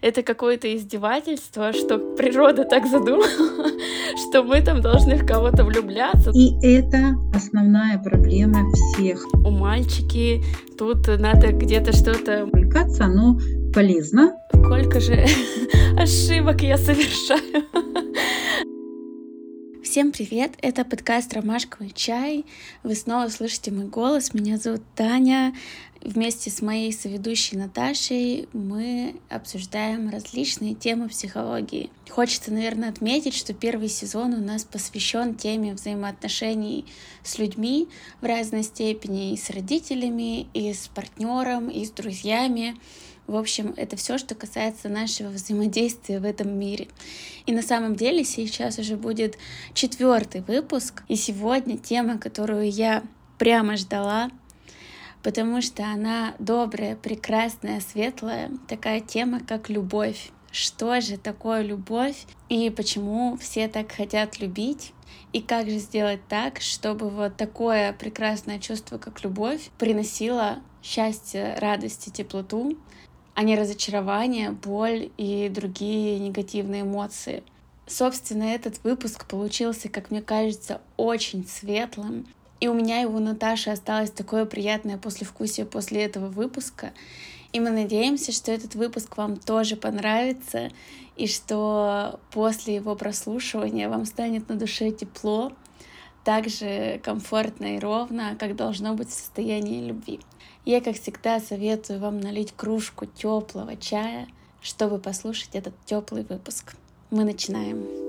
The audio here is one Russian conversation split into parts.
Это какое-то издевательство, что природа так задумала, что мы там должны в кого-то влюбляться. И это основная проблема всех. У мальчики тут надо где-то что-то... Увлекаться, оно полезно. Сколько же ошибок я совершаю. Всем привет! Это подкаст «Ромашковый чай». Вы снова слышите мой голос. Меня зовут Таня. Вместе с моей соведущей Наташей мы обсуждаем различные темы психологии. Хочется, наверное, отметить, что первый сезон у нас посвящен теме взаимоотношений с людьми в разной степени, и с родителями, и с партнером, и с друзьями. В общем, это все, что касается нашего взаимодействия в этом мире. И на самом деле сейчас уже будет четвертый выпуск, и сегодня тема, которую я прямо ждала, потому что она добрая, прекрасная, светлая, такая тема, как любовь. Что же такое любовь и почему все так хотят любить? И как же сделать так, чтобы вот такое прекрасное чувство, как любовь, приносило счастье, радость и теплоту, а не разочарование, боль и другие негативные эмоции. Собственно, этот выпуск получился, как мне кажется, очень светлым, и у меня и у Наташи осталось такое приятное послевкусие после этого выпуска. И мы надеемся, что этот выпуск вам тоже понравится, и что после его прослушивания вам станет на душе тепло, так же комфортно и ровно, как должно быть в состоянии любви. Я, как всегда, советую вам налить кружку теплого чая, чтобы послушать этот теплый выпуск. Мы начинаем.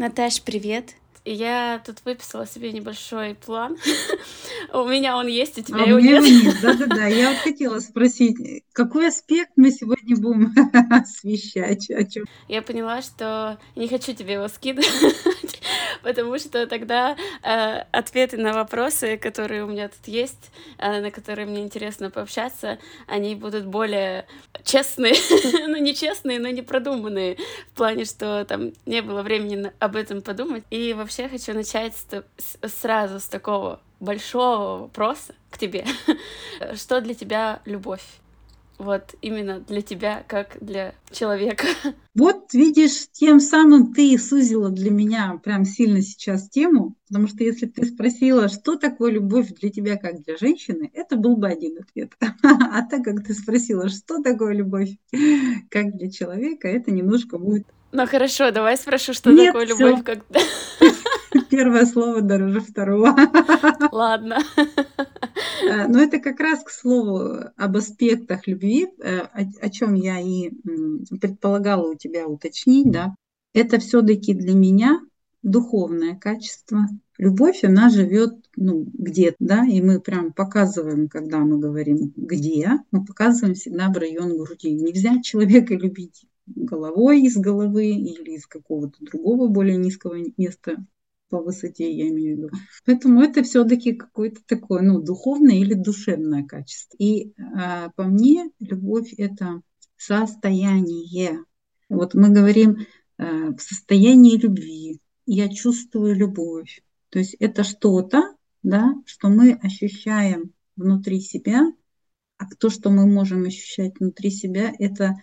Наташ, привет. Я тут выписала себе небольшой план. у меня он есть, у тебя а его нет. нет. Да-да-да, я вот хотела спросить, какой аспект мы сегодня будем освещать? О чем? Я поняла, что не хочу тебе его скидывать, потому что тогда э, ответы на вопросы, которые у меня тут есть, э, на которые мне интересно пообщаться, они будут более честные, ну не честные, но не продуманные, в плане, что там не было времени об этом подумать. И вообще хочу начать с, сразу с такого большого вопроса к тебе. Что для тебя любовь? Вот именно для тебя, как для человека. Вот видишь, тем самым ты сузила для меня прям сильно сейчас тему, потому что если ты спросила, что такое любовь для тебя, как для женщины, это был бы один ответ. А так как ты спросила, что такое любовь, как для человека, это немножко будет... Ну хорошо, давай спрошу, что Нет, такое любовь, всё. как... Первое слово дороже второго. Ладно. Э, но это как раз к слову об аспектах любви, э, о, о чем я и предполагала у тебя уточнить, да. Это все-таки для меня духовное качество. Любовь, она живет ну, где-то, да, и мы прям показываем, когда мы говорим где, мы показываем всегда в район груди. Нельзя человека любить головой из головы или из какого-то другого более низкого места по высоте, я имею в виду. Поэтому это все-таки какое-то такое, ну, духовное или душевное качество. И а, по мне любовь это состояние. Вот мы говорим а, в состоянии любви. Я чувствую любовь. То есть это что-то, да, что мы ощущаем внутри себя, а то, что мы можем ощущать внутри себя, это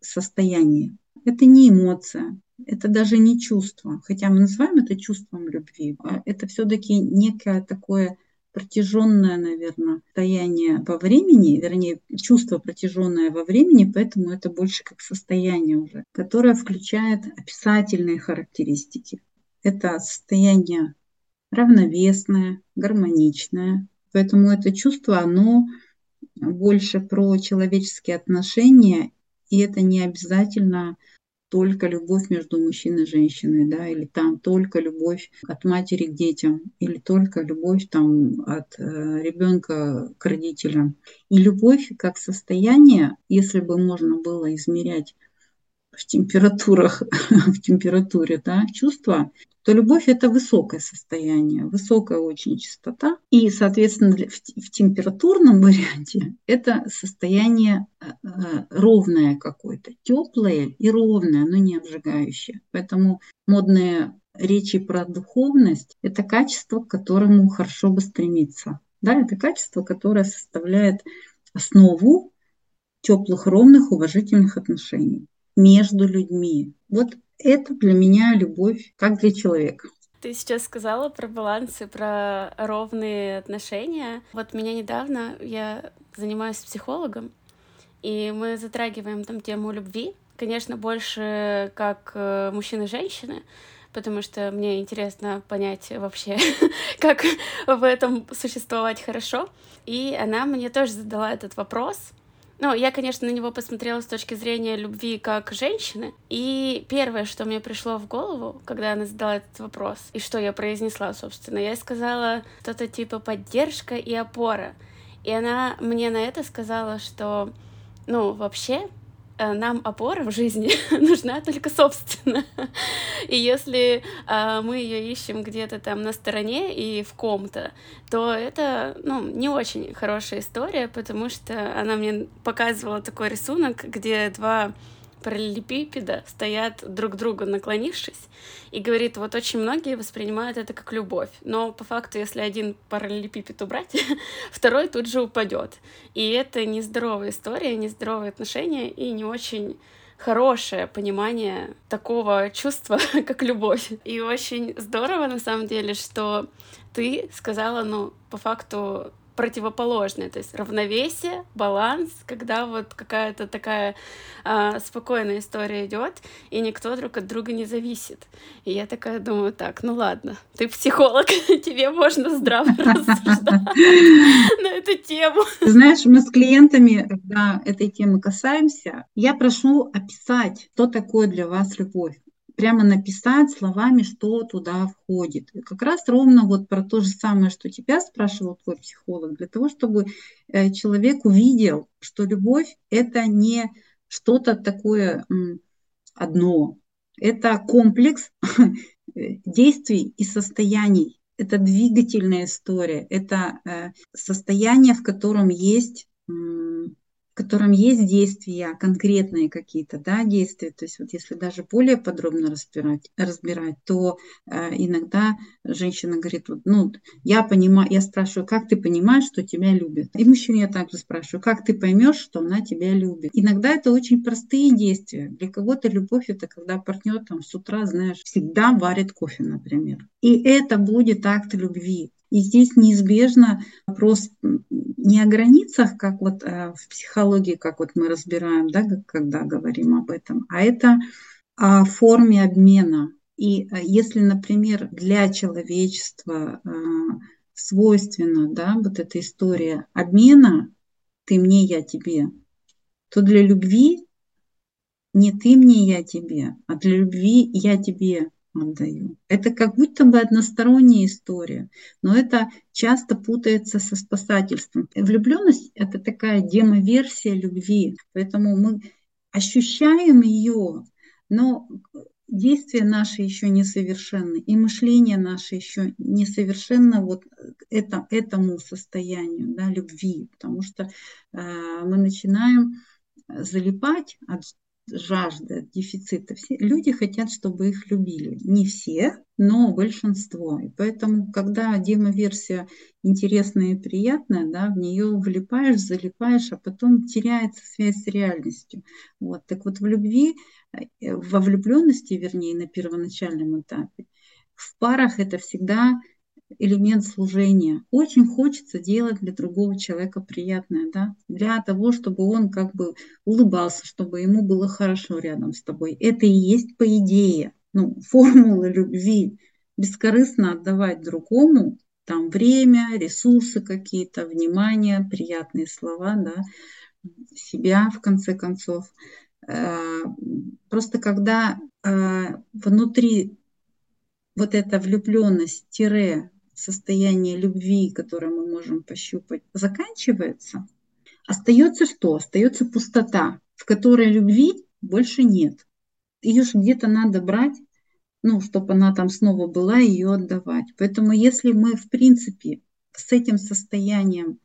состояние. Это не эмоция, это даже не чувство, хотя мы называем это чувством любви. А это все-таки некое такое протяженное, наверное, состояние во времени, вернее, чувство протяженное во времени, поэтому это больше как состояние уже, которое включает описательные характеристики. Это состояние равновесное, гармоничное. Поэтому это чувство, оно больше про человеческие отношения, и это не обязательно только любовь между мужчиной и женщиной, да, или там только любовь от матери к детям, или только любовь там от э, ребенка к родителям. И любовь как состояние, если бы можно было измерять в температурах, в температуре, да, чувства, то любовь – это высокое состояние, высокая очень частота. И, соответственно, в температурном варианте это состояние э, э, ровное какое-то, теплое и ровное, но не обжигающее. Поэтому модные речи про духовность – это качество, к которому хорошо бы стремиться. Да, это качество, которое составляет основу теплых, ровных, уважительных отношений между людьми. Вот это для меня любовь, как для человека. Ты сейчас сказала про баланс и про ровные отношения. Вот меня недавно, я занимаюсь психологом, и мы затрагиваем там тему любви. Конечно, больше как э, мужчины и женщины, потому что мне интересно понять вообще, как в этом существовать хорошо. И она мне тоже задала этот вопрос, ну, я, конечно, на него посмотрела с точки зрения любви как женщины. И первое, что мне пришло в голову, когда она задала этот вопрос, и что я произнесла, собственно, я сказала что-то типа поддержка и опора. И она мне на это сказала, что, ну, вообще, нам опора в жизни нужна только собственно. И если э, мы ее ищем где-то там на стороне и в ком-то, то это ну, не очень хорошая история, потому что она мне показывала такой рисунок, где два параллелепипеда стоят друг к другу наклонившись, и говорит, вот очень многие воспринимают это как любовь, но по факту, если один параллелепипед убрать, второй тут же упадет. И это нездоровая история, нездоровые отношения и не очень хорошее понимание такого чувства, как любовь. И очень здорово, на самом деле, что ты сказала, ну, по факту противоположное, то есть равновесие, баланс, когда вот какая-то такая а, спокойная история идет, и никто друг от друга не зависит. И я такая думаю, так, ну ладно, ты психолог, тебе можно здраво рассуждать на эту тему. Знаешь, мы с клиентами, когда этой темы касаемся, я прошу описать, что такое для вас любовь прямо написать словами, что туда входит. И как раз ровно вот про то же самое, что тебя спрашивал твой психолог, для того, чтобы э, человек увидел, что любовь – это не что-то такое одно, это комплекс действий и состояний. Это двигательная история, это э, состояние, в котором есть в котором есть действия, конкретные какие-то да, действия. То есть вот если даже более подробно разбирать, разбирать то э, иногда женщина говорит, вот, ну, я понимаю, я спрашиваю, как ты понимаешь, что тебя любят? И мужчину я также спрашиваю, как ты поймешь, что она тебя любит? Иногда это очень простые действия. Для кого-то любовь это когда партнер там с утра, знаешь, всегда варит кофе, например. И это будет акт любви. И здесь неизбежно вопрос не о границах, как вот э, в психологии, как вот мы разбираем, да, когда говорим об этом, а это о форме обмена. И э, если, например, для человечества э, свойственна да, вот эта история обмена, ты мне, я тебе, то для любви не ты мне, я тебе, а для любви я тебе, отдаю. Это как будто бы односторонняя история, но это часто путается со спасательством. Влюбленность – это такая демоверсия любви, поэтому мы ощущаем ее, но действия наши еще несовершенны, и мышление наше еще несовершенно вот это, этому состоянию да, любви, потому что э, мы начинаем залипать от жажда, дефицита. Все, люди хотят, чтобы их любили. Не все, но большинство. И поэтому, когда демо-версия интересная и приятная, да, в нее влипаешь, залипаешь, а потом теряется связь с реальностью. Вот. Так вот в любви, э, во влюбленности, вернее, на первоначальном этапе, в парах это всегда элемент служения. Очень хочется делать для другого человека приятное, да, для того, чтобы он как бы улыбался, чтобы ему было хорошо рядом с тобой. Это и есть по идее, ну, формула любви. Бескорыстно отдавать другому там время, ресурсы какие-то, внимание, приятные слова, да, себя в конце концов. Э, просто когда э, внутри вот эта влюбленность, тире, состояние любви, которое мы можем пощупать, заканчивается, остается что? Остается пустота, в которой любви больше нет. Ее же где-то надо брать, ну, чтобы она там снова была, ее отдавать. Поэтому если мы, в принципе, с этим состоянием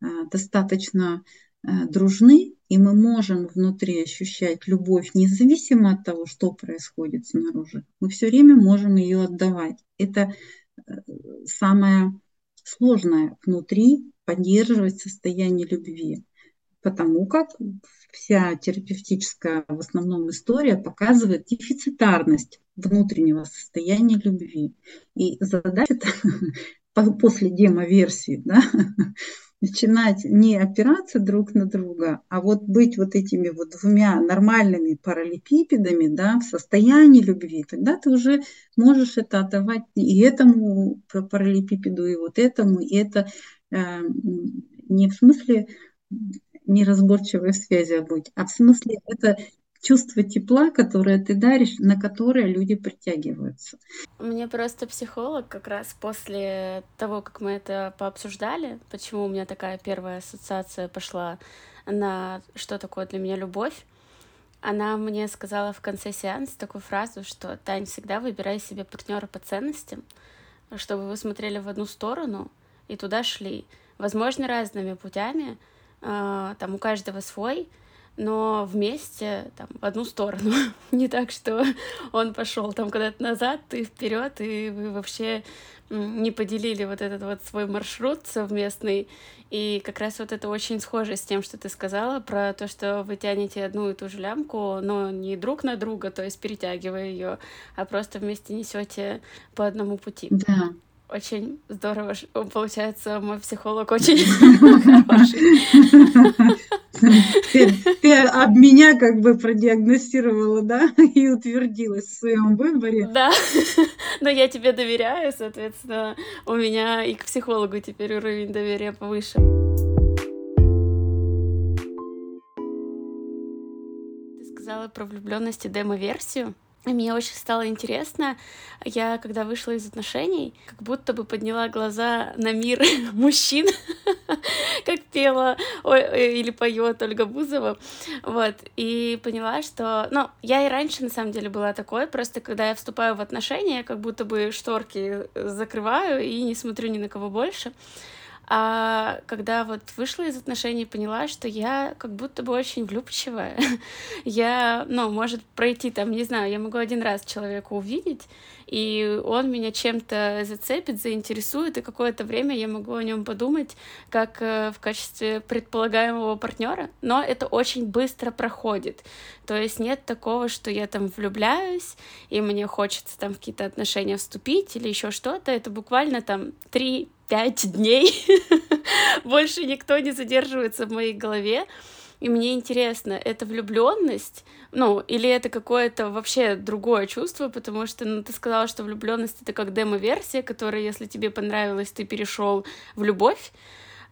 э, достаточно э, дружны, и мы можем внутри ощущать любовь независимо от того, что происходит снаружи, мы все время можем ее отдавать. Это самое сложное внутри поддерживать состояние любви, потому как вся терапевтическая в основном история показывает дефицитарность внутреннего состояния любви. И задача после демо-версии, да, начинать не опираться друг на друга, а вот быть вот этими вот двумя нормальными параллелепипедами, да, в состоянии любви, тогда ты уже можешь это отдавать и этому параллелепипеду, и вот этому, и это э, не в смысле неразборчивой связи быть, а в смысле это чувство тепла, которое ты даришь, на которое люди притягиваются. Мне просто психолог как раз после того, как мы это пообсуждали, почему у меня такая первая ассоциация пошла на что такое для меня любовь, она мне сказала в конце сеанса такую фразу, что Тань, всегда выбирай себе партнера по ценностям, чтобы вы смотрели в одну сторону и туда шли. Возможно, разными путями, а, там у каждого свой, но вместе там в одну сторону. Не так, что он пошел там куда-то назад, ты вперед, и вы вообще не поделили вот этот вот свой маршрут совместный. И как раз вот это очень схоже с тем, что ты сказала про то, что вы тянете одну и ту же лямку, но не друг на друга, то есть перетягивая ее, а просто вместе несете по одному пути. Да. Очень здорово. Получается, мой психолог очень хороший. Ты об меня как бы продиагностировала, да, и утвердилась в своем выборе. Да, но я тебе доверяю, соответственно, у меня и к психологу теперь уровень доверия повыше. Ты сказала про влюбленность и демо-версию. Мне очень стало интересно, я когда вышла из отношений, как будто бы подняла глаза на мир мужчин, как пела ой, или поет Ольга Бузова, вот, и поняла, что, ну, я и раньше на самом деле была такой, просто когда я вступаю в отношения, я как будто бы шторки закрываю и не смотрю ни на кого больше, а когда вот вышла из отношений, поняла, что я как будто бы очень влюбчивая. я, ну, может пройти там, не знаю, я могу один раз человека увидеть, и он меня чем-то зацепит, заинтересует, и какое-то время я могу о нем подумать как э, в качестве предполагаемого партнера, но это очень быстро проходит. То есть нет такого, что я там влюбляюсь, и мне хочется там в какие-то отношения вступить или еще что-то. Это буквально там три пять дней. Больше никто не задерживается в моей голове. И мне интересно, это влюбленность, ну, или это какое-то вообще другое чувство, потому что ну, ты сказала, что влюбленность это как демо-версия, которая, если тебе понравилось, ты перешел в любовь.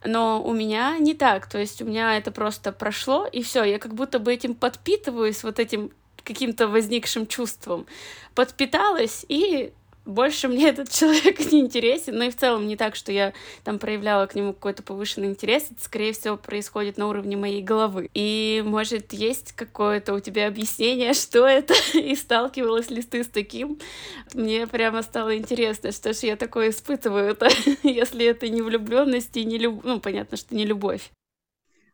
Но у меня не так, то есть у меня это просто прошло, и все, я как будто бы этим подпитываюсь, вот этим каким-то возникшим чувством. Подпиталась и больше мне этот человек не интересен, но и в целом не так, что я там проявляла к нему какой-то повышенный интерес, это, скорее всего, происходит на уровне моей головы. И, может, есть какое-то у тебя объяснение, что это, и сталкивалась ли ты с таким? Мне прямо стало интересно, что же я такое испытываю, -то, если это не влюбленность и не любовь, ну, понятно, что не любовь.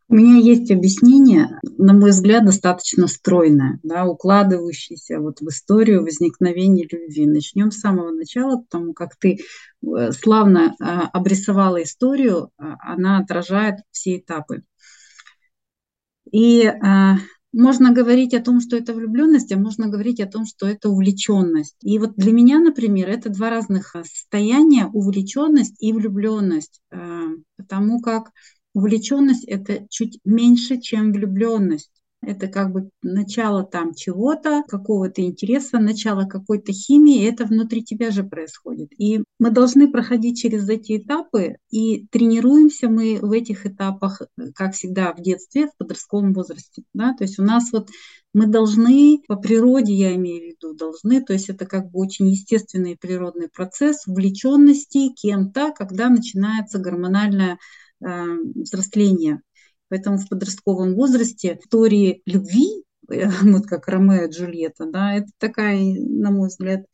У меня есть объяснение, на мой взгляд, достаточно стройное, да, укладывающееся вот в историю возникновения любви. Начнем с самого начала, потому как ты э, славно а, обрисовала историю, а, она отражает все этапы. И можно говорить о том, что это влюбленность, а можно говорить о том, что это увлеченность. И вот для меня, например, это два разных состояния, увлеченность и влюбленность, потому как Увлеченность – это чуть меньше, чем влюбленность. Это как бы начало там чего-то, какого-то интереса, начало какой-то химии, это внутри тебя же происходит. И мы должны проходить через эти этапы, и тренируемся мы в этих этапах, как всегда, в детстве, в подростковом возрасте. Да? То есть у нас вот мы должны, по природе я имею в виду, должны, то есть это как бы очень естественный природный процесс увлеченности кем-то, когда начинается гормональная взросления. Поэтому в подростковом возрасте истории любви, вот как Ромео и Джульетта, да, это такая, на мой взгляд,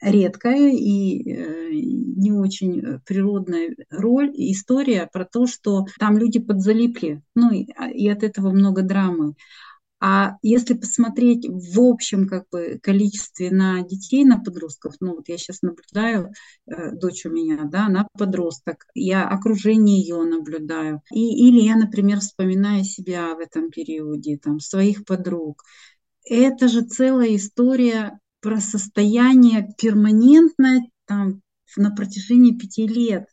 редкая и э, не очень природная роль, история про то, что там люди подзалипли, ну и, а, и от этого много драмы. А если посмотреть в общем как бы количестве на детей, на подростков, ну вот я сейчас наблюдаю, э, дочь у меня, да, она подросток, я окружение ее наблюдаю. И, или я, например, вспоминаю себя в этом периоде, там, своих подруг. Это же целая история про состояние перманентное там, на протяжении пяти лет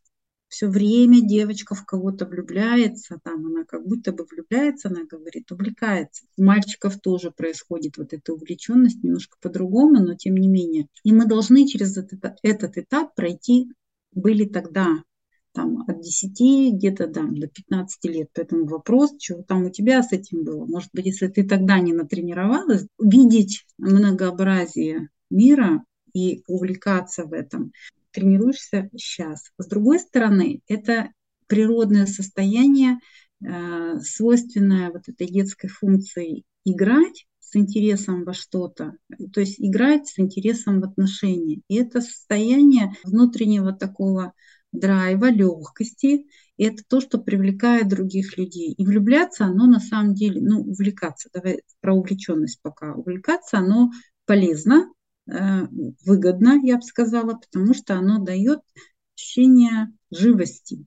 все время девочка в кого-то влюбляется, там она как будто бы влюбляется, она говорит, увлекается. У мальчиков тоже происходит вот эта увлеченность немножко по-другому, но тем не менее. И мы должны через этот, этот этап пройти, были тогда, там, от 10 где-то да, до 15 лет. Поэтому вопрос, что там у тебя с этим было. Может быть, если ты тогда не натренировалась, видеть многообразие мира и увлекаться в этом, тренируешься сейчас. С другой стороны, это природное состояние, э, свойственное вот этой детской функции играть с интересом во что-то, то есть играть с интересом в отношения. И это состояние внутреннего такого драйва, легкости, и это то, что привлекает других людей. И влюбляться оно на самом деле, ну, увлекаться, давай про увлеченность пока. Увлекаться оно полезно, выгодно, я бы сказала, потому что оно дает ощущение живости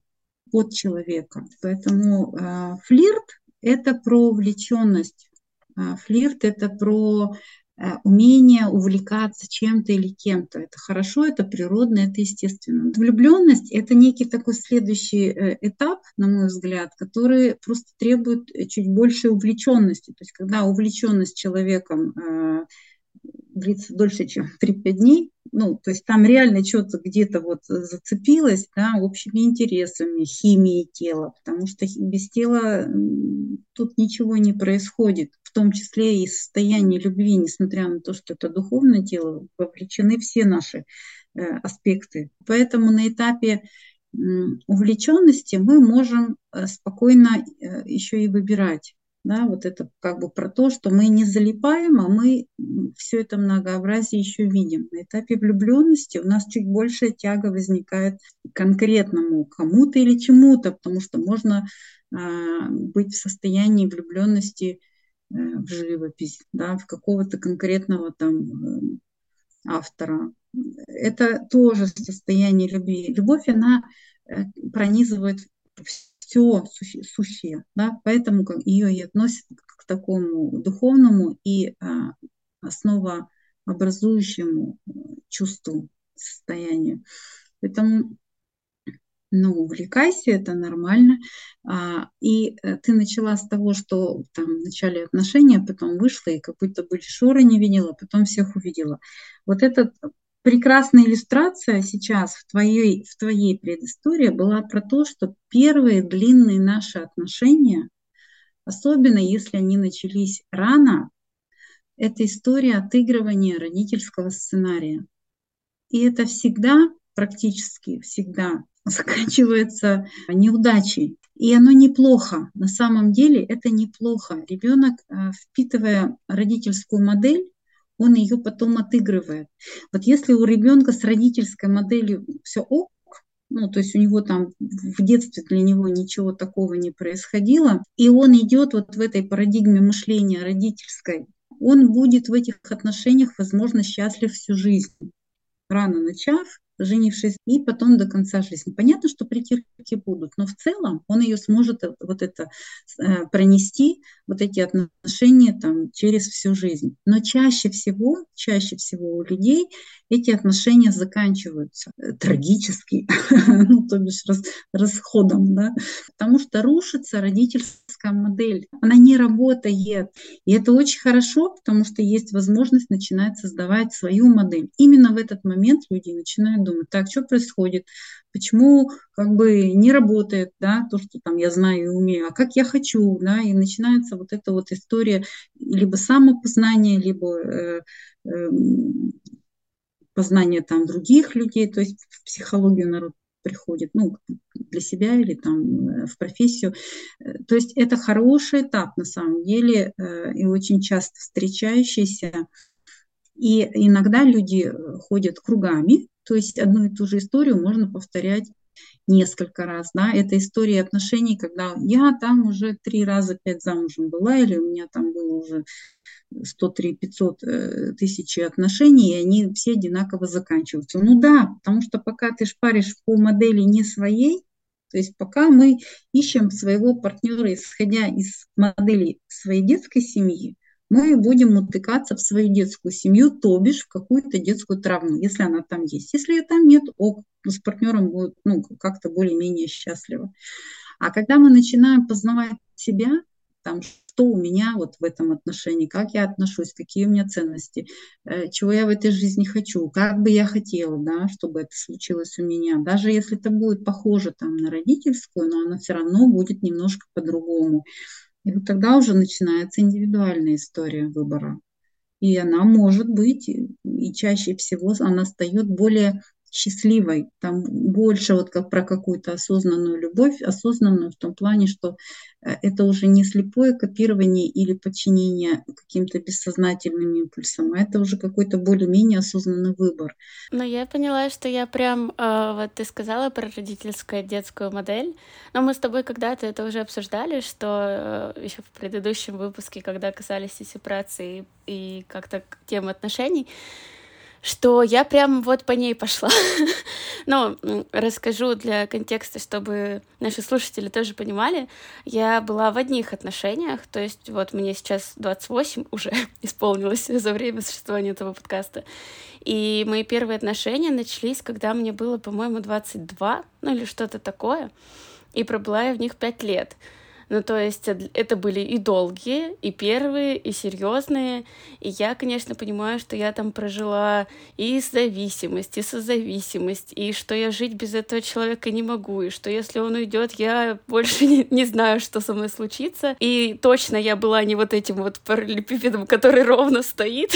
от человека. Поэтому э, флирт – это про увлеченность. Э, флирт – это про э, умение увлекаться чем-то или кем-то. Это хорошо, это природно, это естественно. Влюбленность – это некий такой следующий э, этап, на мой взгляд, который просто требует чуть больше увлеченности. То есть когда увлеченность человеком э, длится дольше, чем 3-5 дней, ну, то есть там реально что-то где-то вот зацепилось, да, общими интересами, химией тела, потому что без тела тут ничего не происходит, в том числе и состояние любви, несмотря на то, что это духовное тело, вовлечены все наши э, аспекты. Поэтому на этапе увлеченности мы можем э, спокойно э, еще и выбирать да, вот это как бы про то, что мы не залипаем, а мы все это многообразие еще видим. На этапе влюбленности у нас чуть большая тяга возникает к конкретному кому-то или чему-то, потому что можно а, быть в состоянии влюбленности э, в живопись, да, в какого-то конкретного там э, автора. Это тоже состояние любви. Любовь, она э, пронизывает все сущее, да, поэтому ее и относят к такому духовному и а, основообразующему э, чувству, состоянию. Поэтому ну, увлекайся, это нормально. А, и э, ты начала с того, что там в начале отношения, потом вышла и как будто бы Шора не видела, потом всех увидела. Вот этот прекрасная иллюстрация сейчас в твоей, в твоей предыстории была про то, что первые длинные наши отношения, особенно если они начались рано, это история отыгрывания родительского сценария. И это всегда, практически всегда, заканчивается неудачей. И оно неплохо. На самом деле это неплохо. Ребенок, э, впитывая родительскую модель, он ее потом отыгрывает. Вот если у ребенка с родительской моделью все ок, ну, то есть у него там в детстве для него ничего такого не происходило, и он идет вот в этой парадигме мышления родительской, он будет в этих отношениях, возможно, счастлив всю жизнь. Рано начав, женившись, и потом до конца жизни. Понятно, что притирки будут, но в целом он ее сможет э, вот это э, пронести, вот эти отношения там через всю жизнь. Но чаще всего, чаще всего у людей эти отношения заканчиваются э, трагически, ну, то бишь рас, расходом, да, потому что рушится родительская модель, она не работает. И это очень хорошо, потому что есть возможность начинать создавать свою модель. Именно в этот момент люди начинают думать, так, что происходит, почему как бы не работает, да, то, что там я знаю и умею, а как я хочу, да, и начинается вот эта вот история либо самопознания, либо э, э, познание там других людей, то есть в психологию народ приходит, ну, для себя или там э, в профессию. Э, то есть это хороший этап на самом деле э, и очень часто встречающийся. И иногда люди ходят кругами, то есть одну и ту же историю можно повторять несколько раз, да, это история отношений, когда я там уже три раза пять замужем была, или у меня там было уже 103-500 э, тысяч отношений, и они все одинаково заканчиваются. Ну да, потому что пока ты шпаришь по модели не своей, то есть пока мы ищем своего партнера, исходя из модели своей детской семьи, мы будем утыкаться в свою детскую семью, то бишь в какую-то детскую травму, если она там есть. Если ее там нет, ок, с партнером будет ну, как-то более-менее счастливо. А когда мы начинаем познавать себя, там, что у меня вот в этом отношении, как я отношусь, какие у меня ценности, э, чего я в этой жизни хочу, как бы я хотела, да, чтобы это случилось у меня. Даже если это будет похоже там на родительскую, но она все равно будет немножко по-другому. И вот тогда уже начинается индивидуальная история выбора. И она может быть, и чаще всего она стает более счастливой, там больше вот как про какую-то осознанную любовь, осознанную в том плане, что э, это уже не слепое копирование или подчинение каким-то бессознательным импульсам, а это уже какой-то более-менее осознанный выбор. Но я поняла, что я прям, э, вот ты сказала про родительскую детскую модель, но мы с тобой когда-то это уже обсуждали, что э, еще в предыдущем выпуске, когда касались и сепарации и как-то темы отношений, что я прям вот по ней пошла. Но расскажу для контекста, чтобы наши слушатели тоже понимали. Я была в одних отношениях, то есть вот мне сейчас 28 уже исполнилось за время существования этого подкаста. И мои первые отношения начались, когда мне было, по-моему, 22, ну или что-то такое. И пробыла я в них 5 лет. Ну, то есть это были и долгие, и первые, и серьезные. И я, конечно, понимаю, что я там прожила и зависимость, и созависимость, и что я жить без этого человека не могу, и что если он уйдет, я больше не, не знаю, что со мной случится. И точно я была не вот этим вот параллелепипедом, который ровно стоит,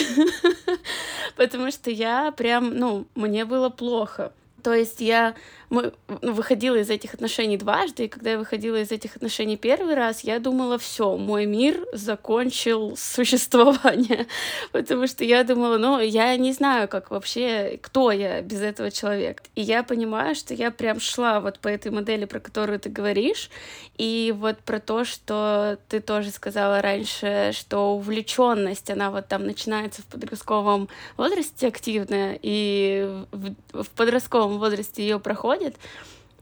потому что я прям, ну, мне было плохо. То есть я мы, ну, выходила из этих отношений дважды, и когда я выходила из этих отношений первый раз, я думала, все, мой мир закончил существование, потому что я думала, ну, я не знаю, как вообще, кто я без этого человека. И я понимаю, что я прям шла вот по этой модели, про которую ты говоришь, и вот про то, что ты тоже сказала раньше, что увлеченность, она вот там начинается в подростковом возрасте активная, и в, в подростковом возрасте ее проходит, происходит,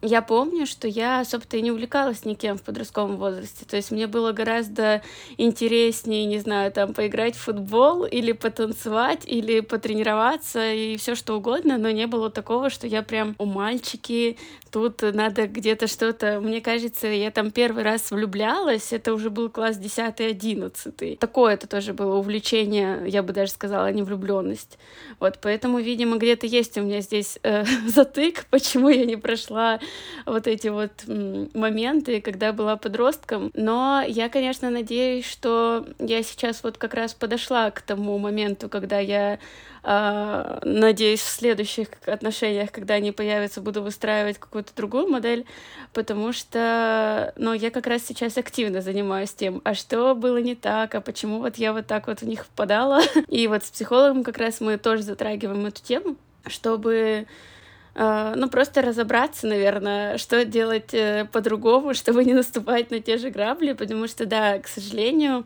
я помню, что я особо-то и не увлекалась никем в подростковом возрасте. То есть мне было гораздо интереснее, не знаю, там поиграть в футбол или потанцевать, или потренироваться и все что угодно, но не было такого, что я прям у мальчики, тут надо где-то что-то... Мне кажется, я там первый раз влюблялась, это уже был класс 10-11. Такое это тоже было увлечение, я бы даже сказала, а не влюбленность. Вот, поэтому, видимо, где-то есть у меня здесь э, затык, почему я не прошла вот эти вот моменты, когда была подростком. Но я, конечно, надеюсь, что я сейчас вот как раз подошла к тому моменту, когда я э, надеюсь, в следующих отношениях, когда они появятся, буду выстраивать какую-то другую модель, потому что, ну, я как раз сейчас активно занимаюсь тем, а что было не так, а почему вот я вот так вот в них впадала. И вот с психологом как раз мы тоже затрагиваем эту тему, чтобы а, ну, просто разобраться, наверное, что делать э, по-другому, чтобы не наступать на те же грабли, потому что, да, к сожалению,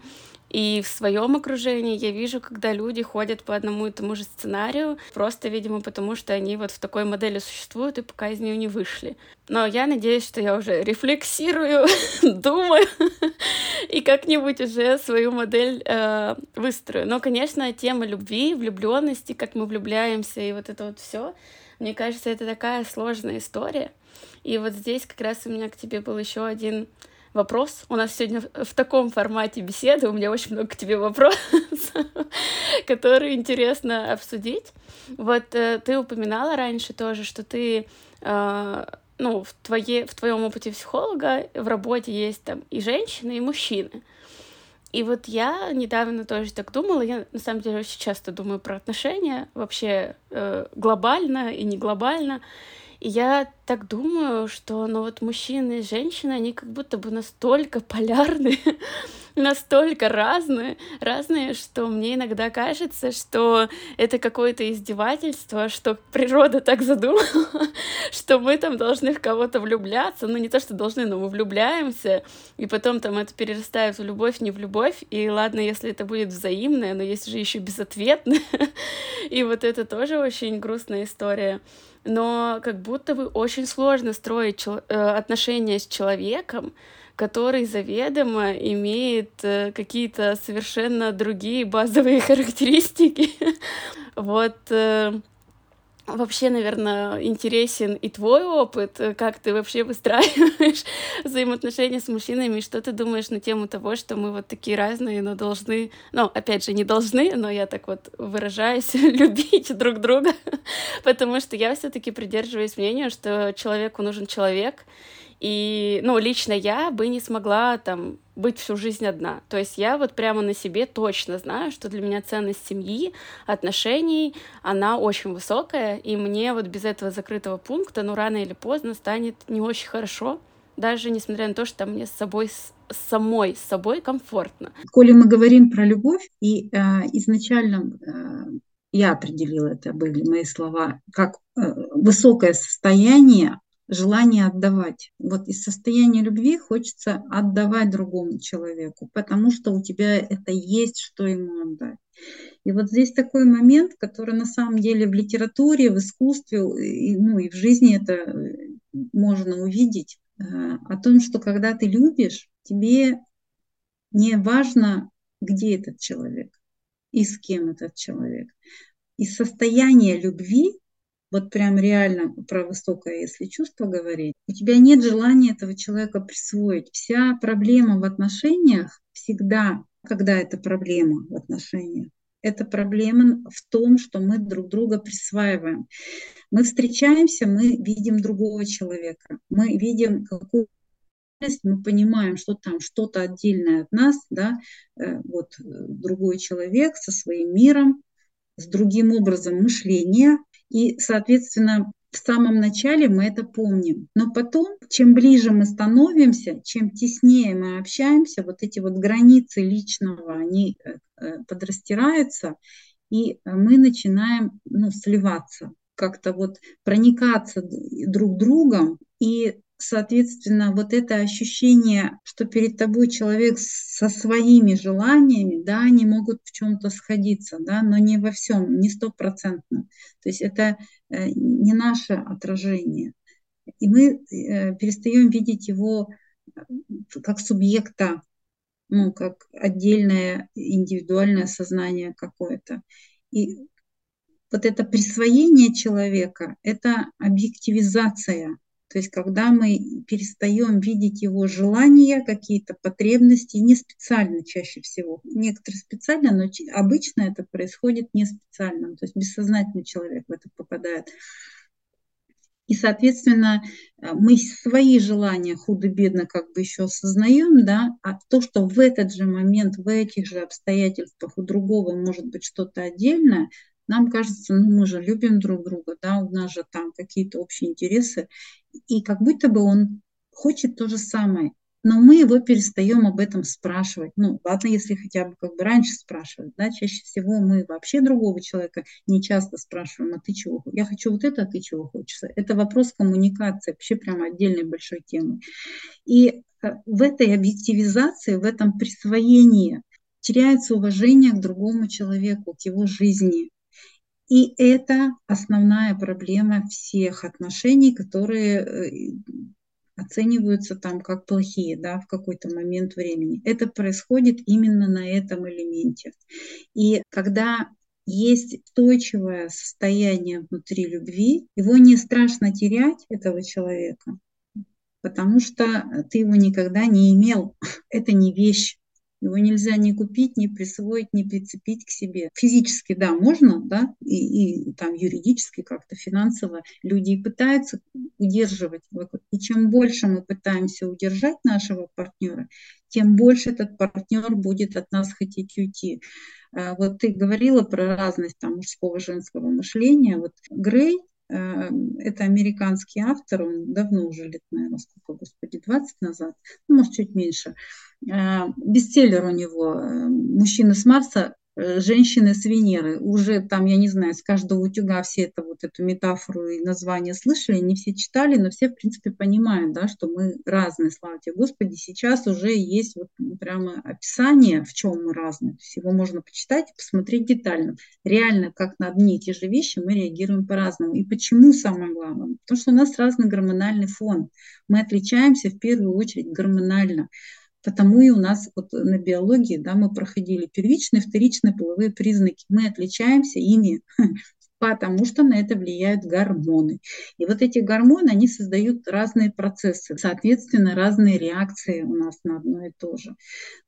и в своем окружении я вижу, когда люди ходят по одному и тому же сценарию, просто, видимо, потому что они вот в такой модели существуют и пока из нее не вышли. Но я надеюсь, что я уже рефлексирую, думаю и как-нибудь уже свою модель э, выстрою. Но, конечно, тема любви, влюбленности, как мы влюбляемся и вот это вот все мне кажется, это такая сложная история. И вот здесь как раз у меня к тебе был еще один вопрос. У нас сегодня в таком формате беседы, у меня очень много к тебе вопросов, которые интересно обсудить. Вот э, ты упоминала раньше тоже, что ты э, ну, в, твое, в твоем опыте психолога в работе есть там и женщины, и мужчины. И вот я недавно тоже так думала, я на самом деле очень часто думаю про отношения, вообще э, глобально и не глобально. Я так думаю, что ну вот мужчины и женщины, они как будто бы настолько полярны, настолько разные, разные, что мне иногда кажется, что это какое-то издевательство, что природа так задумала, что мы там должны в кого-то влюбляться, ну не то, что должны, но мы влюбляемся, и потом там это перерастает в любовь, не в любовь, и ладно, если это будет взаимное, но есть же еще безответное, и вот это тоже очень грустная история но как будто бы очень сложно строить чел- э, отношения с человеком, который заведомо имеет э, какие-то совершенно другие базовые характеристики. вот э, вообще, наверное, интересен и твой опыт, э, как ты вообще выстраиваешь взаимоотношения с мужчинами, что ты думаешь на тему того, что мы вот такие разные, но должны, ну, опять же, не должны, но я так вот выражаюсь, любить друг друга, потому что я все-таки придерживаюсь мнению, что человеку нужен человек, и, ну, лично я бы не смогла там быть всю жизнь одна. То есть я вот прямо на себе точно знаю, что для меня ценность семьи, отношений, она очень высокая, и мне вот без этого закрытого пункта, ну, рано или поздно станет не очень хорошо, даже несмотря на то, что мне с собой самой с собой комфортно. Коли мы говорим про любовь, и э, изначально э, я определила это, были мои слова, как э, высокое состояние желание отдавать. Вот из состояния любви хочется отдавать другому человеку, потому что у тебя это есть, что ему отдать. И вот здесь такой момент, который на самом деле в литературе, в искусстве, и, ну и в жизни это э, можно увидеть, э, о том, что когда ты любишь, тебе не важно, где этот человек и с кем этот человек. Из состояния любви вот прям реально про высокое, если чувство говорить, у тебя нет желания этого человека присвоить. Вся проблема в отношениях всегда, когда это проблема в отношениях, это проблема в том, что мы друг друга присваиваем. Мы встречаемся, мы видим другого человека, мы видим какую мы понимаем, что там что-то отдельное от нас, да, э, вот э, другой человек со своим миром, с другим образом мышления, и, соответственно, в самом начале мы это помним. Но потом, чем ближе мы становимся, чем теснее мы общаемся, вот эти вот границы личного, они э, э, подрастираются, и мы начинаем ну, сливаться, как-то вот проникаться друг другом и соответственно, вот это ощущение, что перед тобой человек со своими желаниями, да, они могут в чем-то сходиться, да, но не во всем, не стопроцентно. То есть это э, не наше отражение. И мы э, перестаем видеть его э, как субъекта, ну, как отдельное индивидуальное сознание какое-то. И вот это присвоение человека – это объективизация то есть когда мы перестаем видеть его желания, какие-то потребности, не специально чаще всего, некоторые специально, но обычно это происходит не специально, то есть бессознательно человек в это попадает. И, соответственно, э, мы свои желания худо-бедно как бы еще осознаем, да, а то, что в этот же момент, в этих же обстоятельствах у другого может быть что-то отдельное, нам кажется, ну мы же любим друг друга, да, у нас же там какие-то общие интересы, и как будто бы он хочет то же самое, но мы его перестаем об этом спрашивать. Ну, ладно, если хотя бы как бы раньше спрашивать, да, чаще всего мы вообще другого человека не часто спрашиваем, а ты чего? Я хочу вот это, а ты чего хочешь? Это вопрос коммуникации, вообще прям отдельной большой темы. И э, в этой объективизации, в этом присвоении теряется уважение к другому человеку, к его жизни, и это основная проблема всех отношений, которые э, оцениваются там как плохие да, в какой-то момент времени. Это происходит именно на этом элементе. И когда есть устойчивое состояние внутри любви, его не страшно терять, этого человека, потому что ты его никогда не имел. Это не вещь. Его нельзя ни купить, ни присвоить, ни прицепить к себе. Физически, да, можно, да, и, и там юридически как-то финансово люди и пытаются удерживать. И чем больше мы пытаемся удержать нашего партнера, тем больше этот партнер будет от нас хотеть уйти. А вот ты говорила про разность там мужского женского мышления. Вот Грей это американский автор, он давно уже лет, наверное, сколько, господи, 20 назад, ну, может, чуть меньше. Э, бестселлер у него «Мужчина с Марса Э, женщины с Венеры. Уже там, я не знаю, с каждого утюга все это вот эту метафору и название слышали, не все читали, но все, в принципе, понимают, да, что мы разные, слава тебе, Господи. Сейчас уже есть вот прямо описание, в чем мы разные. То есть его можно почитать посмотреть детально. Реально, как на одни и те же вещи мы реагируем по-разному. И почему самое главное? Потому что у нас разный гормональный фон. Мы отличаемся в первую очередь гормонально. Потому и у нас вот на биологии да, мы проходили первичные, вторичные половые признаки. Мы отличаемся ими потому что на это влияют гормоны. И вот эти гормоны, они создают разные процессы, соответственно, разные реакции у нас на одно и то же.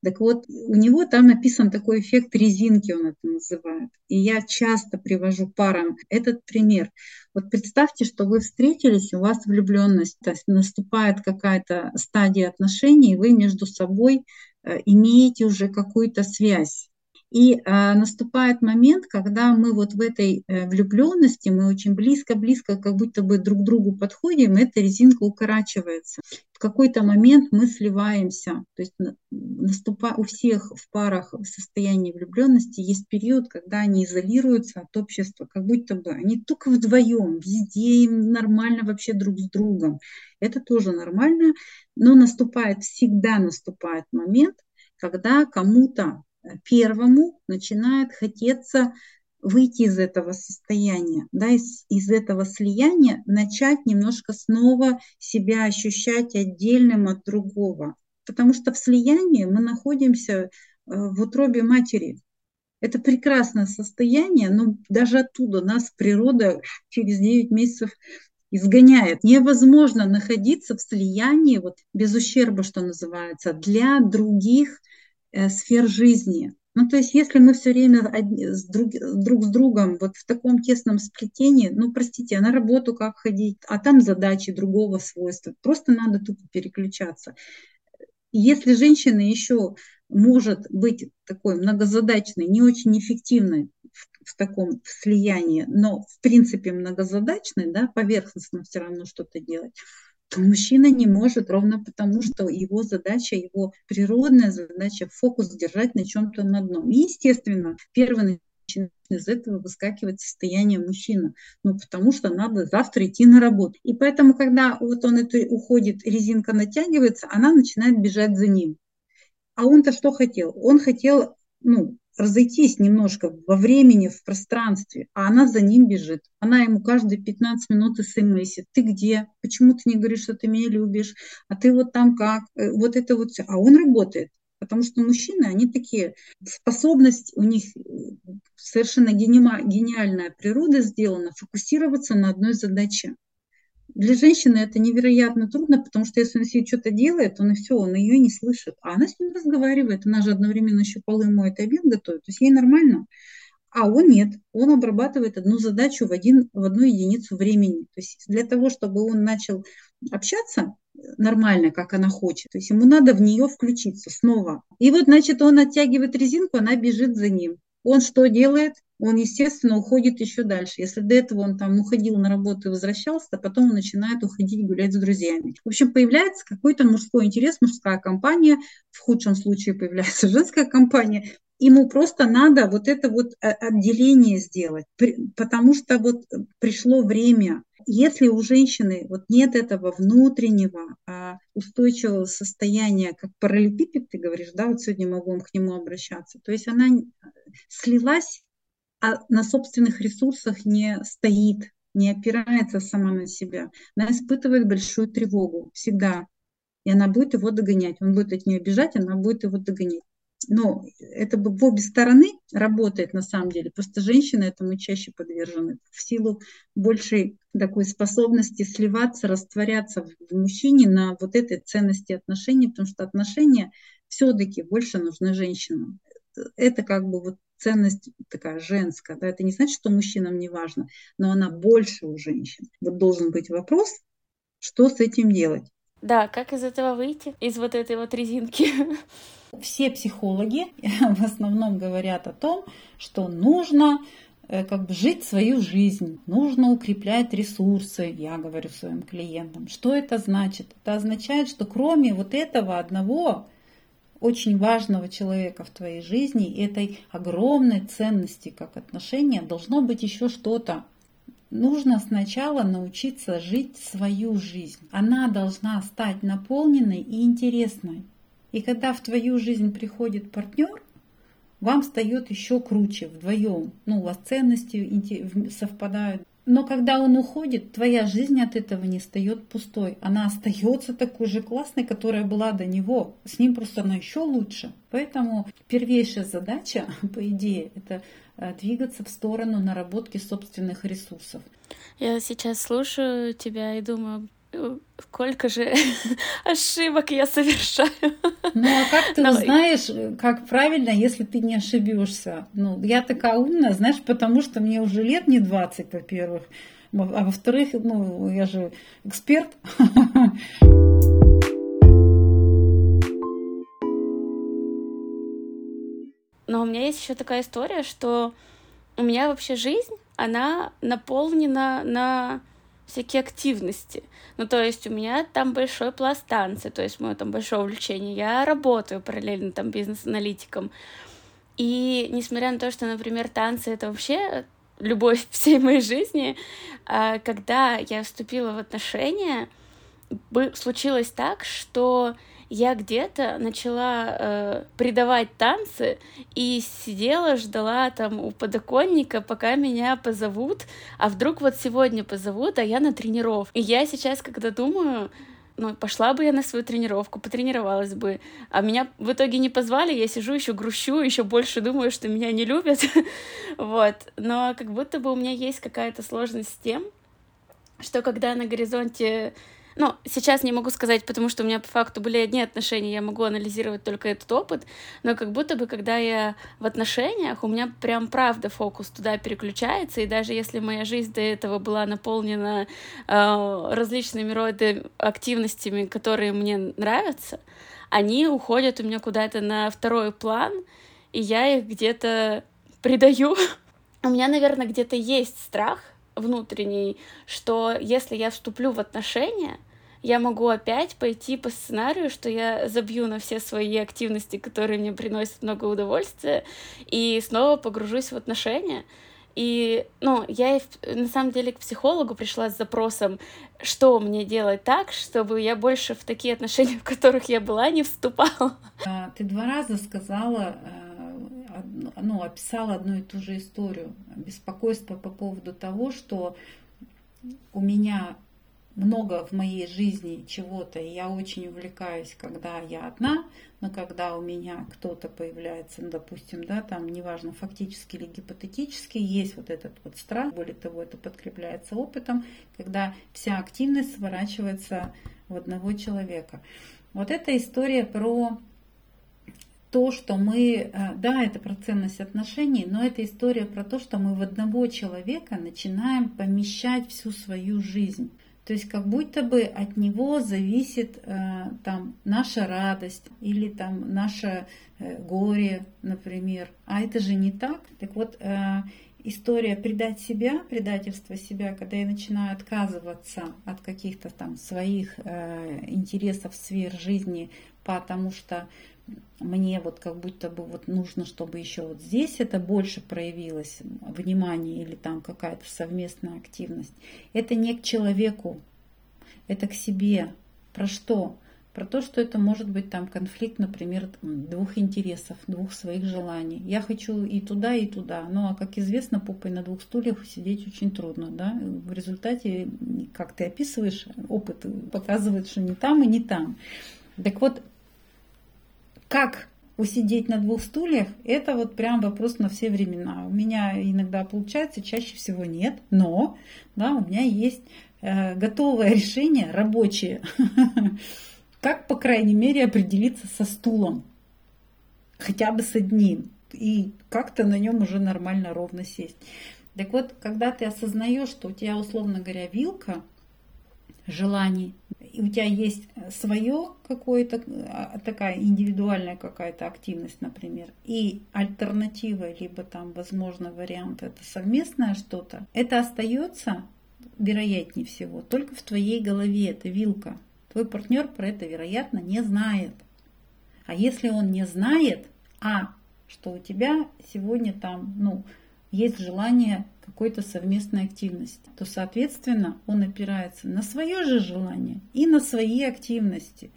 Так вот, у него там написан такой эффект резинки, он это называет. И я часто привожу парам этот пример. Вот представьте, что вы встретились, у вас влюбленность, то есть наступает какая-то стадия отношений, и вы между собой э, имеете уже какую-то связь. И э, наступает момент, когда мы вот в этой э, влюбленности, мы очень близко-близко, как будто бы друг к другу подходим, эта резинка укорачивается. В какой-то момент мы сливаемся. То есть наступа... у всех в парах в состоянии влюбленности есть период, когда они изолируются от общества, как будто бы они только вдвоем, везде им нормально вообще друг с другом. Это тоже нормально, но наступает, всегда наступает момент, когда кому-то первому начинает хотеться выйти из этого состояния, да, из, из этого слияния, начать немножко снова себя ощущать отдельным от другого. Потому что в слиянии мы находимся э, в утробе матери. Это прекрасное состояние, но даже оттуда нас природа через 9 месяцев изгоняет. Невозможно находиться в слиянии, вот, без ущерба, что называется, для других сфер жизни. Ну, то есть, если мы все время с друг, друг с другом вот в таком тесном сплетении, ну, простите, а на работу как ходить, а там задачи другого свойства, просто надо тупо переключаться. Если женщина еще может быть такой многозадачной, не очень эффективной в, в таком слиянии, но в принципе многозадачной, да, поверхностно все равно что-то делать, то мужчина не может ровно потому, что его задача, его природная задача фокус держать на чем-то на одном. И, естественно, первый начинает из этого выскакивать состояние мужчины. Ну, потому что надо завтра идти на работу. И поэтому, когда вот он это уходит, резинка натягивается, она начинает бежать за ним. А он-то что хотел? Он хотел, ну, разойтись немножко во времени, в пространстве, а она за ним бежит. Она ему каждые 15 минут смсит. Ты где? Почему ты не говоришь, что ты меня любишь? А ты вот там как? Э, вот это вот все. А он работает. Потому что мужчины, они такие, способность у них э, совершенно гениальная природа сделана, фокусироваться на одной задаче. Для женщины это невероятно трудно, потому что если он себе что-то делает, он и все, он ее не слышит. А она с ним разговаривает, она же одновременно еще полы моет, обед готовит, то есть ей нормально. А он нет, он обрабатывает одну задачу в, один, в одну единицу времени. То есть для того, чтобы он начал общаться нормально, как она хочет, то есть ему надо в нее включиться снова. И вот, значит, он оттягивает резинку, она бежит за ним. Он что делает? Он, естественно, уходит еще дальше. Если до этого он там уходил на работу и возвращался, то потом он начинает уходить гулять с друзьями. В общем, появляется какой-то мужской интерес, мужская компания, в худшем случае появляется женская компания, ему просто надо вот это вот э, отделение сделать, потому что вот пришло время. Если у женщины вот нет этого внутреннего а устойчивого состояния, как параллелепипед, ты говоришь, да, вот сегодня будем к нему обращаться, то есть она слилась а на собственных ресурсах не стоит, не опирается сама на себя. Она испытывает большую тревогу всегда. И она будет его догонять. Он будет от нее бежать, она будет его догонять. Но это в обе стороны работает на самом деле. Просто женщины этому чаще подвержены. В силу большей такой способности сливаться, растворяться в мужчине на вот этой ценности отношений, потому что отношения все-таки больше нужны женщинам. Это как бы вот ценность такая женская. Да? Это не значит, что мужчинам не важно, но она больше у женщин. Вот должен быть вопрос, что с этим делать. Да, как из этого выйти, из вот этой вот резинки? Все психологи в основном говорят о том, что нужно э, как бы жить свою жизнь, нужно укреплять ресурсы, я говорю своим клиентам. Что это значит? Это означает, что кроме вот этого одного очень важного человека в твоей жизни, этой огромной ценности как отношения, должно быть еще что-то. Нужно сначала научиться жить свою жизнь. Она должна стать наполненной и интересной. И когда в твою жизнь приходит партнер, вам встает еще круче вдвоем. Ну, у вас ценности совпадают. Но когда он уходит, твоя жизнь от этого не встает пустой. Она остается такой же классной, которая была до него. С ним просто она еще лучше. Поэтому первейшая задача, по идее, это э, двигаться в сторону наработки собственных ресурсов. Я сейчас слушаю тебя и думаю, сколько же ошибок я совершаю. Ну а как ты узнаешь, как правильно, если ты не ошибешься? Ну, я такая умная, знаешь, потому что мне уже лет не 20, во-первых. А во-вторых, ну, я же эксперт. Но у меня есть еще такая история, что у меня вообще жизнь, она наполнена на всякие активности. Ну, то есть у меня там большой пласт танцы, то есть мое там большое увлечение. Я работаю параллельно там бизнес-аналитиком. И несмотря на то, что, например, танцы — это вообще любовь всей моей жизни, а, когда я вступила в отношения, случилось так, что я где-то начала э, придавать танцы и сидела, ждала там у подоконника, пока меня позовут, а вдруг вот сегодня позовут, а я на тренировку. И я сейчас, когда думаю, ну, пошла бы я на свою тренировку, потренировалась бы. А меня в итоге не позвали, я сижу еще грущу, еще больше думаю, что меня не любят. вот. Но как будто бы у меня есть какая-то сложность с тем, что когда на горизонте ну, сейчас не могу сказать, потому что у меня по факту были одни отношения, я могу анализировать только этот опыт, но как будто бы, когда я в отношениях, у меня прям правда фокус туда переключается, и даже если моя жизнь до этого была наполнена э, различными родами активностями, которые мне нравятся, они уходят у меня куда-то на второй план, и я их где-то предаю. У меня, наверное, где-то есть страх внутренний, что если я вступлю в отношения, я могу опять пойти по сценарию, что я забью на все свои активности, которые мне приносят много удовольствия, и снова погружусь в отношения. И, ну, я на самом деле к психологу пришла с запросом, что мне делать так, чтобы я больше в такие отношения, в которых я была, не вступала. А, ты два раза сказала, э, ну, описала одну и ту же историю. Беспокойство по поводу того, что у меня много в моей жизни чего-то, и я очень увлекаюсь, когда я одна, но когда у меня кто-то появляется, ну, допустим, да, там, неважно, фактически или гипотетически, есть вот этот вот страх, более того, это подкрепляется опытом, когда вся активность сворачивается в одного человека. Вот эта история про то, что мы, э, да, это про ценность отношений, но это история про то, что мы в одного человека начинаем помещать всю свою жизнь. То есть как будто бы от него зависит э, там наша радость или там наше э, горе, например. А это же не так. Так вот, история предать себя, предательство себя, когда я начинаю отказываться от каких-то там своих интересов, сфер жизни, потому что мне вот как будто бы вот нужно, чтобы еще вот здесь это больше проявилось, внимание или там какая-то совместная активность. Это не к человеку, это к себе. Про что? Про то, что это может быть там конфликт, например, двух интересов, двух своих желаний. Я хочу и туда, и туда. Ну а как известно, попой на двух стульях сидеть очень трудно. Да? В результате, как ты описываешь, опыт показывает, что не там и не там. Так вот, как усидеть на двух стульях, это вот прям вопрос на все времена. У меня иногда получается, чаще всего нет, но да, у меня есть э, готовое решение, рабочее, как, по крайней мере, определиться со стулом, хотя бы с одним, и как-то на нем уже нормально ровно сесть. Так вот, когда ты осознаешь, что у тебя, условно говоря, вилка желаний, у тебя есть свое какое-то, а, такая индивидуальная какая-то активность, например, и альтернатива, либо там, возможно, вариант это совместное что-то, это остается, вероятнее всего, только в твоей голове, это вилка. Твой партнер про это, вероятно, не знает. А если он не знает, а что у тебя сегодня там, ну, есть желание какой-то совместной активности, то, соответственно, он опирается на свое же желание и на свои активности.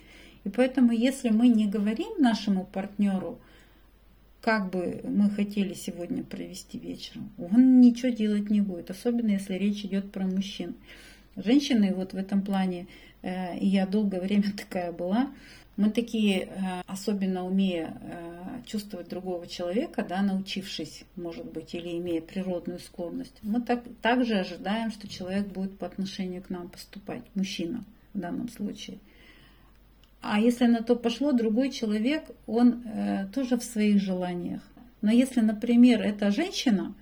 И поэтому, если мы не говорим нашему партнеру, как бы мы хотели сегодня провести вечером, он ничего делать не будет, особенно если речь идет про мужчин. Женщины вот в этом плане, э, и я долгое время такая была, мы такие, э, особенно умея э, чувствовать другого человека, да, научившись, может быть, или имея природную склонность, мы так, также ожидаем, что человек будет по отношению к нам поступать, мужчина в данном случае. А если на то пошло, другой человек, он э, тоже в своих желаниях. Но если, например, это женщина,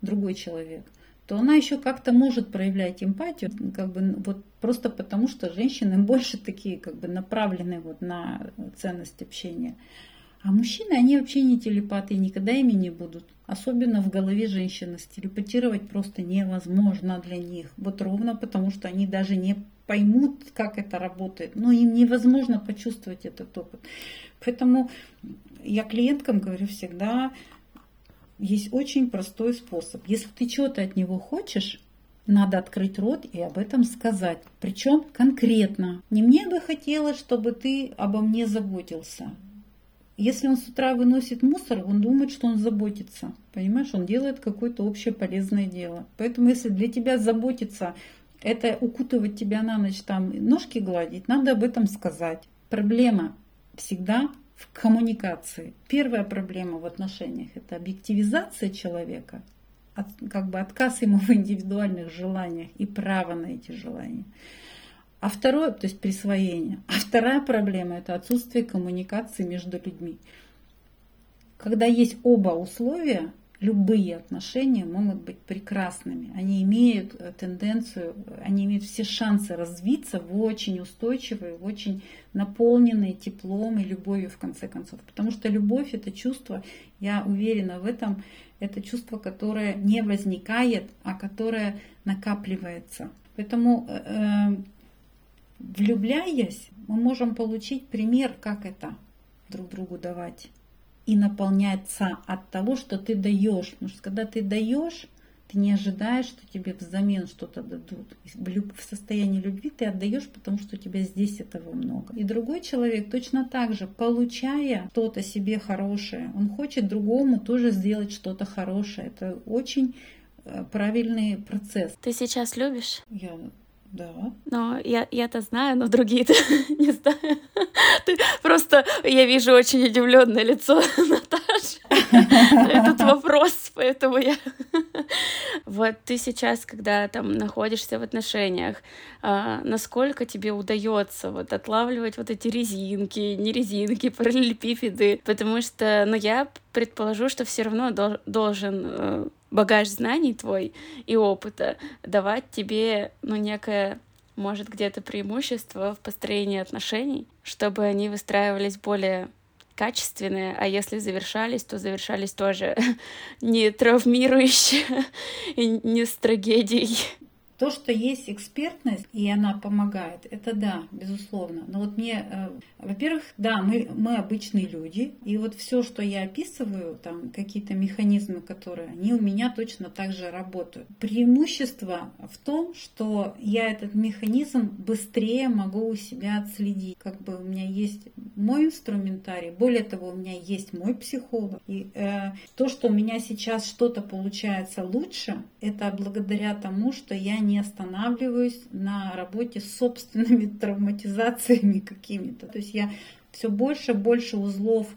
другой человек – то она еще как-то может проявлять эмпатию, как бы вот просто потому, что женщины больше такие как бы направлены вот на ценность общения. А мужчины, они вообще не телепаты, никогда ими не будут. Особенно в голове женщины. Стелепатировать просто невозможно для них. Вот ровно потому, что они даже не поймут, как это работает. Но им невозможно почувствовать этот опыт. Поэтому я клиенткам говорю всегда, есть очень простой способ. Если ты чего-то от него хочешь, надо открыть рот и об этом сказать. Причем конкретно. Не мне бы хотелось, чтобы ты обо мне заботился. Если он с утра выносит мусор, он думает, что он заботится. Понимаешь, он делает какое-то общее полезное дело. Поэтому если для тебя заботиться, это укутывать тебя на ночь, там ножки гладить, надо об этом сказать. Проблема всегда в коммуникации. Первая проблема в отношениях – это объективизация человека, как бы отказ ему в индивидуальных желаниях и право на эти желания. А второе, то есть присвоение. А вторая проблема – это отсутствие коммуникации между людьми. Когда есть оба условия, любые отношения могут быть прекрасными. Они имеют э, тенденцию, они имеют все шансы развиться в очень устойчивые, в очень наполненные теплом и любовью в конце концов. Потому что любовь это чувство, я уверена в этом, это чувство, которое не возникает, а которое накапливается. Поэтому э, э влюбляясь, мы можем получить пример, как это друг другу давать и наполняться от того, что ты даешь. Потому что когда ты даешь, ты не ожидаешь, что тебе взамен что-то дадут. В состоянии любви ты отдаешь, потому что у тебя здесь этого много. И другой человек точно так же, получая что-то себе хорошее, он хочет другому тоже сделать что-то хорошее. Это очень э, правильный процесс. Ты сейчас любишь? Я да. Но я, я-то знаю, но другие-то не знаю. Ты просто, я вижу очень удивленное лицо Наташи. Этот вопрос, поэтому я... Вот ты сейчас, когда там находишься в отношениях, а, насколько тебе удается вот отлавливать вот эти резинки, не резинки, параллелепипеды? Потому что, ну, я предположу, что все равно должен э, багаж знаний твой и опыта давать тебе, ну, некое, может, где-то преимущество в построении отношений, чтобы они выстраивались более качественные, а если завершались, то завершались тоже не травмирующе и не с трагедией. То, что есть экспертность, и она помогает, это да, безусловно. Но вот мне, э, во-первых, да, мы, мы обычные люди, и вот все, что я описываю, там какие-то механизмы, которые, они у меня точно так же работают. Преимущество в том, что я этот механизм быстрее могу у себя отследить. Как бы у меня есть мой инструментарий, более того, у меня есть мой психолог. И э, то, что у меня сейчас что-то получается лучше, это благодаря тому, что я не не останавливаюсь на работе с собственными травматизациями какими-то. То есть я все больше больше узлов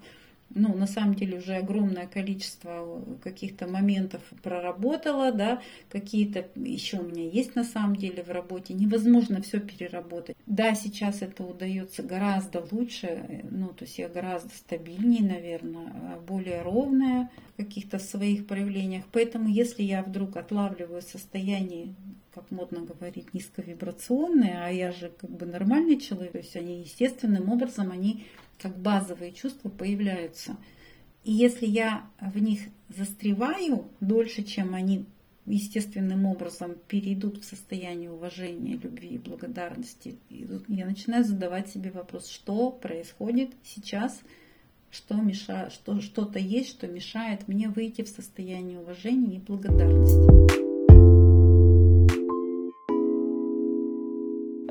ну, на самом деле уже огромное количество каких-то моментов проработала, да, какие-то еще у меня есть на самом деле в работе. Невозможно все переработать. Да, сейчас это удается гораздо лучше, ну, то есть я гораздо стабильнее, наверное, более ровная в каких-то своих проявлениях. Поэтому, если я вдруг отлавливаю состояние как модно говорить, низковибрационные, а я же как бы нормальный человек, то есть они естественным образом, они как базовые чувства появляются. И если я в них застреваю дольше, чем они естественным образом перейдут в состояние уважения, любви и благодарности, я начинаю задавать себе вопрос, что происходит сейчас, что мешает, что что-то есть, что мешает мне выйти в состояние уважения и благодарности.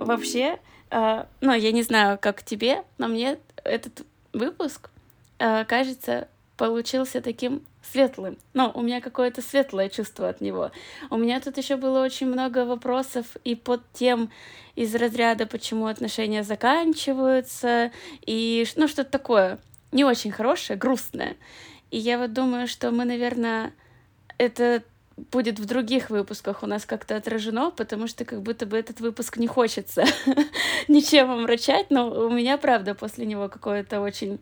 Вообще, э, ну, я не знаю, как тебе, но мне этот выпуск э, кажется получился таким светлым. Ну, у меня какое-то светлое чувство от него. У меня тут еще было очень много вопросов и под тем из разряда, почему отношения заканчиваются, и ну, что-то такое не очень хорошее, грустное. И я вот думаю, что мы, наверное, это будет в других выпусках у нас как-то отражено, потому что как будто бы этот выпуск не хочется ничем омрачать, но у меня, правда, после него какое-то очень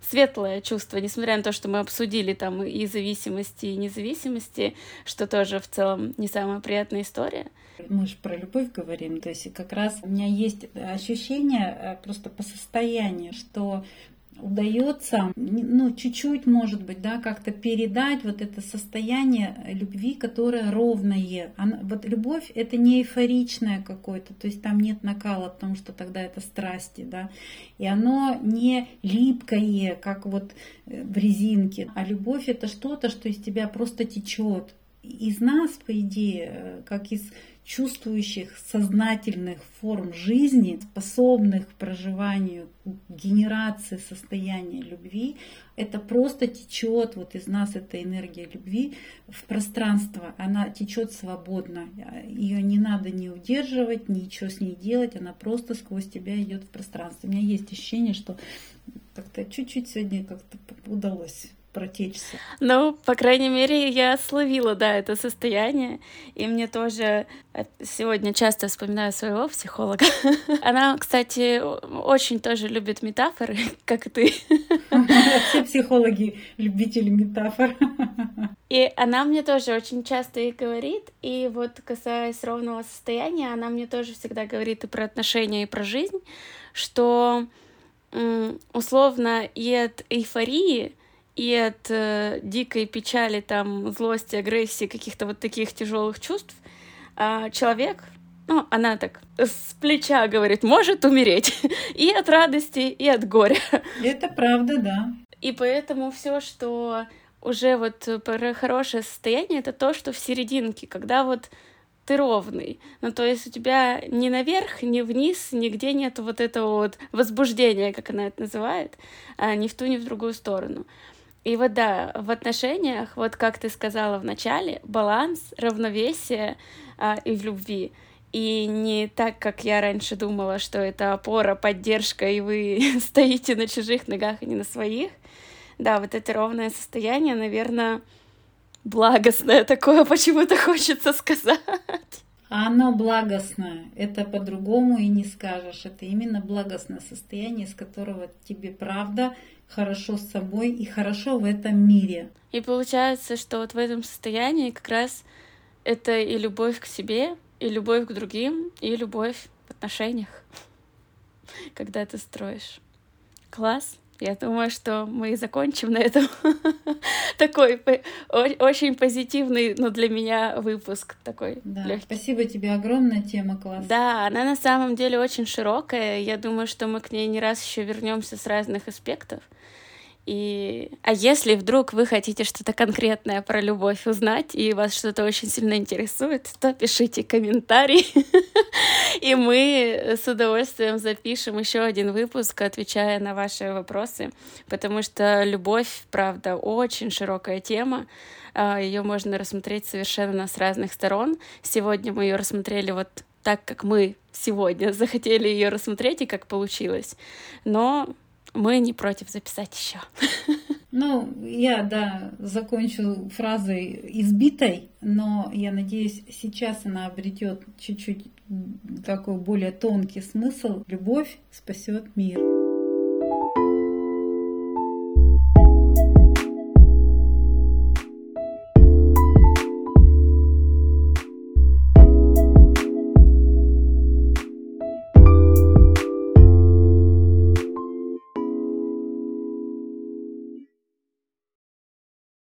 светлое чувство, несмотря на то, что мы обсудили там и зависимости, и независимости, что тоже в целом не самая приятная история. Мы же про любовь говорим, то есть как раз у меня есть ощущение э, просто по состоянию, что удается, ну, чуть-чуть, может быть, да, как-то передать вот это состояние любви, которое ровное. Она, вот любовь — это не эйфоричное какое-то, то есть там нет накала, потому что тогда это страсти, да, и оно не липкое, как вот э, в резинке, а любовь — это что-то, что из тебя просто течет. Из нас, по идее, э, как из чувствующих сознательных форм жизни, способных к проживанию, генерации состояния любви, это просто течет вот из нас эта энергия любви в пространство, она течет свободно, ее не надо ни удерживать, ничего с ней делать, она просто сквозь тебя идет в пространство. У меня есть ощущение, что как-то чуть-чуть сегодня как-то удалось протечься. Ну, по крайней мере, я словила, да, это состояние. И мне тоже э, сегодня часто вспоминаю своего психолога. Она, кстати, очень тоже любит метафоры, как и ты. Все психологи любители метафор. И она мне тоже очень часто их говорит. И вот касаясь ровного состояния, она мне тоже всегда говорит и про отношения, и про жизнь, что условно и от эйфории и от э, дикой печали, там, злости, агрессии, каких-то вот таких тяжелых чувств, э, человек, ну, она так с плеча говорит, может умереть и от радости, и от горя. Это правда, да. И поэтому все, что уже вот про хорошее состояние, это то, что в серединке, когда вот ты ровный. Ну, то есть у тебя ни наверх, ни вниз, нигде нет вот этого вот возбуждения, как она это называет, а ни в ту, ни в другую сторону. И вот да, в отношениях, вот как ты сказала в начале, баланс, равновесие а, и в любви. И не так, как я раньше думала, что это опора, поддержка, и вы стоите на чужих ногах, а не на своих. Да, вот это ровное состояние, наверное, благостное такое, почему-то хочется сказать. А оно благостное, это по-другому и не скажешь. Это именно благостное состояние, из которого тебе правда хорошо с собой и хорошо в этом мире. И получается, что вот в этом состоянии как раз это и любовь к себе, и любовь к другим, и любовь в отношениях, когда ты строишь. Класс. Я думаю, что мы закончим на этом такой очень позитивный, но для меня выпуск такой. Да, легкий. спасибо тебе огромная тема класс. Да, она на самом деле очень широкая. Я думаю, что мы к ней не раз еще вернемся с разных аспектов. И... А если вдруг вы хотите что-то конкретное про любовь узнать, и вас что-то очень сильно интересует, то пишите комментарий, и мы с удовольствием запишем еще один выпуск, отвечая на ваши вопросы, потому что любовь, правда, очень широкая тема, а, ее можно рассмотреть совершенно с разных сторон. Сегодня мы ее рассмотрели вот так, как мы сегодня захотели ее рассмотреть и как получилось. Но мы не против записать еще. Ну, я, да, закончу фразой избитой, но я надеюсь, сейчас она обретет чуть-чуть такой более тонкий смысл. Любовь спасет мир.